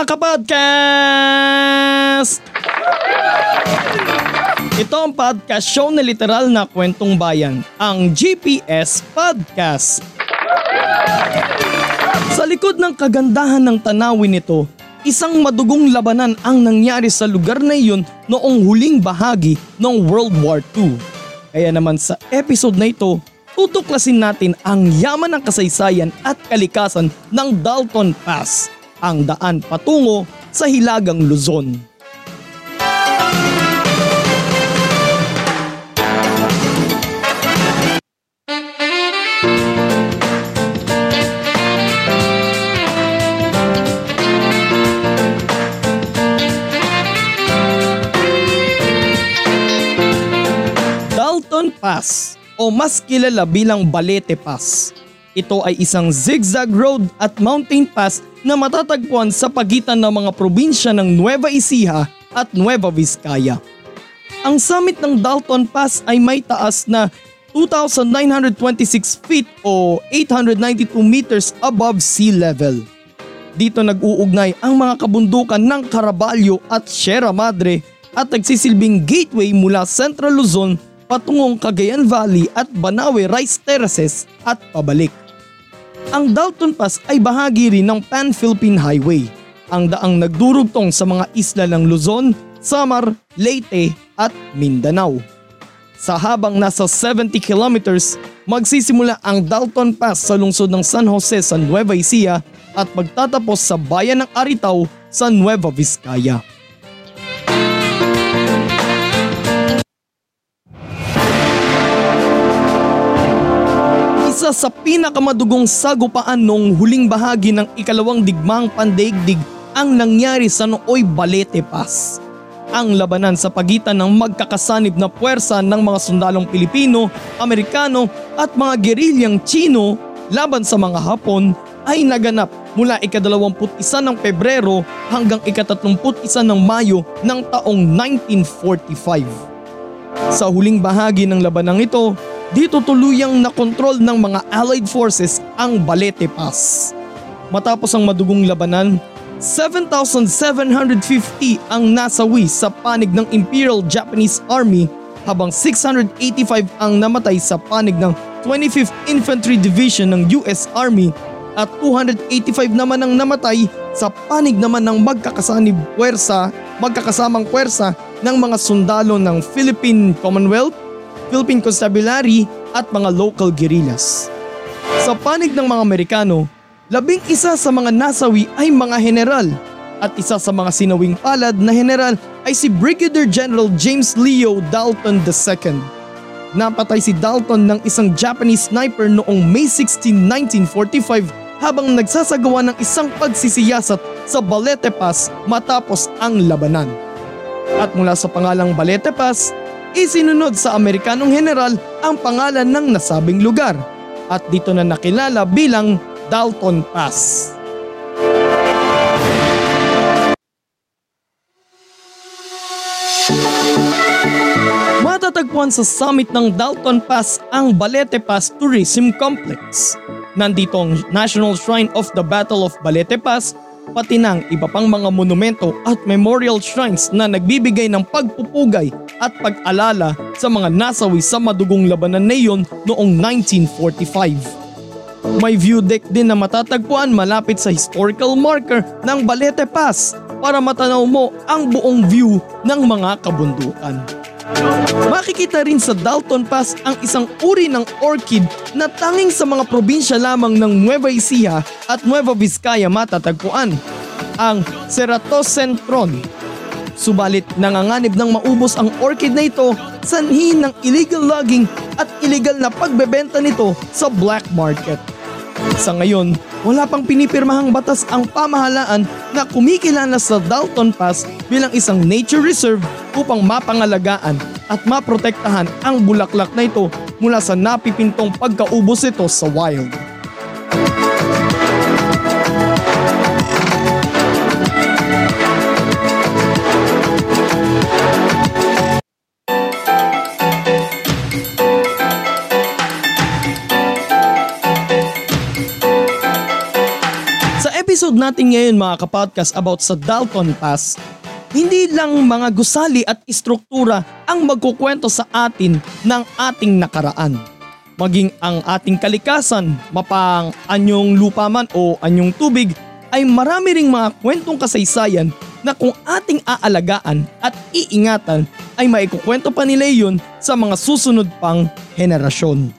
Mga kapodcast? Ito ang podcast show na literal na kwentong bayan, ang GPS Podcast. Sa likod ng kagandahan ng tanawin nito, isang madugong labanan ang nangyari sa lugar na iyon noong huling bahagi ng World War II. Kaya naman sa episode na ito, tutuklasin natin ang yaman ng kasaysayan at kalikasan ng Dalton Pass ang daan patungo sa Hilagang Luzon. Dalton Pass o mas kilala bilang Balete Pass. Ito ay isang zigzag road at mountain pass na matatagpuan sa pagitan ng mga probinsya ng Nueva Ecija at Nueva Vizcaya. Ang summit ng Dalton Pass ay may taas na 2,926 feet o 892 meters above sea level. Dito nag-uugnay ang mga kabundukan ng Caraballo at Sierra Madre at nagsisilbing gateway mula Central Luzon patungong Cagayan Valley at Banawe Rice Terraces at pabalik. Ang Dalton Pass ay bahagi rin ng Pan-Philippine Highway, ang daang nagdurugtong sa mga isla ng Luzon, Samar, Leyte at Mindanao. Sa habang nasa 70 kilometers, magsisimula ang Dalton Pass sa lungsod ng San Jose sa Nueva Ecija at magtatapos sa bayan ng Aritaw sa Nueva Vizcaya. Isa sa pinakamadugong sagupaan noong huling bahagi ng ikalawang digmang pandaigdig ang nangyari sa Nooy Balete Pass. Ang labanan sa pagitan ng magkakasanib na puwersa ng mga sundalong Pilipino, Amerikano at mga gerilyang Chino laban sa mga Hapon ay naganap mula ikadalawamput-isa ng Pebrero hanggang ikatatlumput-isa ng Mayo ng taong 1945. Sa huling bahagi ng labanang ito, dito tuluyang nakontrol ng mga Allied Forces ang Balete Pass. Matapos ang madugong labanan, 7,750 ang nasawi sa panig ng Imperial Japanese Army habang 685 ang namatay sa panig ng 25th Infantry Division ng US Army at 285 naman ang namatay sa panig naman ng magkakasanib puwersa, magkakasamang puwersa ng mga sundalo ng Philippine Commonwealth, Philippine Constabulary at mga local guerrillas. Sa panig ng mga Amerikano, labing isa sa mga nasawi ay mga general at isa sa mga sinawing palad na general ay si Brigadier General James Leo Dalton II. Napatay si Dalton ng isang Japanese sniper noong May 16, 1945 habang nagsasagawa ng isang pagsisiyasat sa Balete Pass matapos ang labanan. At mula sa pangalang Balete Pass, isinunod sa Amerikanong general ang pangalan ng nasabing lugar at dito na nakilala bilang Dalton Pass. Matatagpuan sa summit ng Dalton Pass ang Balete Pass Tourism Complex. Nandito ang National Shrine of the Battle of Balete Pass pati ng iba pang mga monumento at memorial shrines na nagbibigay ng pagpupugay at pag-alala sa mga nasawi sa madugong labanan na iyon noong 1945. May view deck din na matatagpuan malapit sa historical marker ng Balete Pass para matanaw mo ang buong view ng mga kabundukan. Makikita rin sa Dalton Pass ang isang uri ng orchid na tanging sa mga probinsya lamang ng Nueva Ecija at Nueva Vizcaya matatagpuan, ang Ceratocentron. Subalit nanganganib ng maubos ang orchid na ito sanhi ng illegal logging at illegal na pagbebenta nito sa black market. Sa ngayon, wala pang pinipirmahang batas ang pamahalaan na kumikilala sa Dalton Pass bilang isang nature reserve upang mapangalagaan at maprotektahan ang bulaklak na ito mula sa napipintong pagkaubos nito sa wild. Episode natin ngayon mga kapodcast about sa Dalton Pass, hindi lang mga gusali at istruktura ang magkukwento sa atin ng ating nakaraan. Maging ang ating kalikasan, mapang anyong lupa man o anyong tubig, ay marami ring mga kwentong kasaysayan na kung ating aalagaan at iingatan ay maikukwento pa nila yun sa mga susunod pang henerasyon.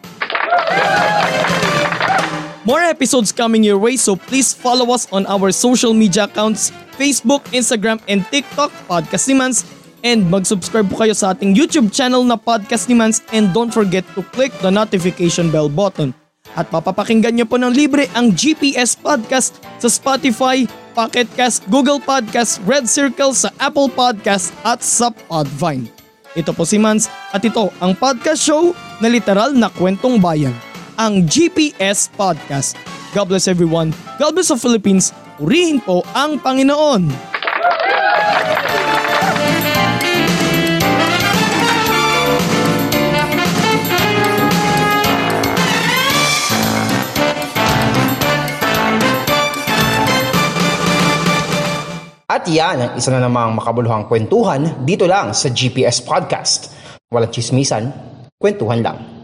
More episodes coming your way so please follow us on our social media accounts Facebook, Instagram, and TikTok, Podcast ni Mans. And mag-subscribe po kayo sa ating YouTube channel na Podcast ni Mans and don't forget to click the notification bell button. At papapakinggan niyo po ng libre ang GPS Podcast sa Spotify, Pocketcast, Google Podcast, Red Circle sa Apple Podcast at sa Podvine. Ito po si Mans at ito ang podcast show na literal na kwentong bayan ang GPS Podcast. God bless everyone. God bless the Philippines. Purihin po ang Panginoon. At yan ang isa na namang makabuluhang kwentuhan dito lang sa GPS Podcast. Walang chismisan, kwentuhan lang.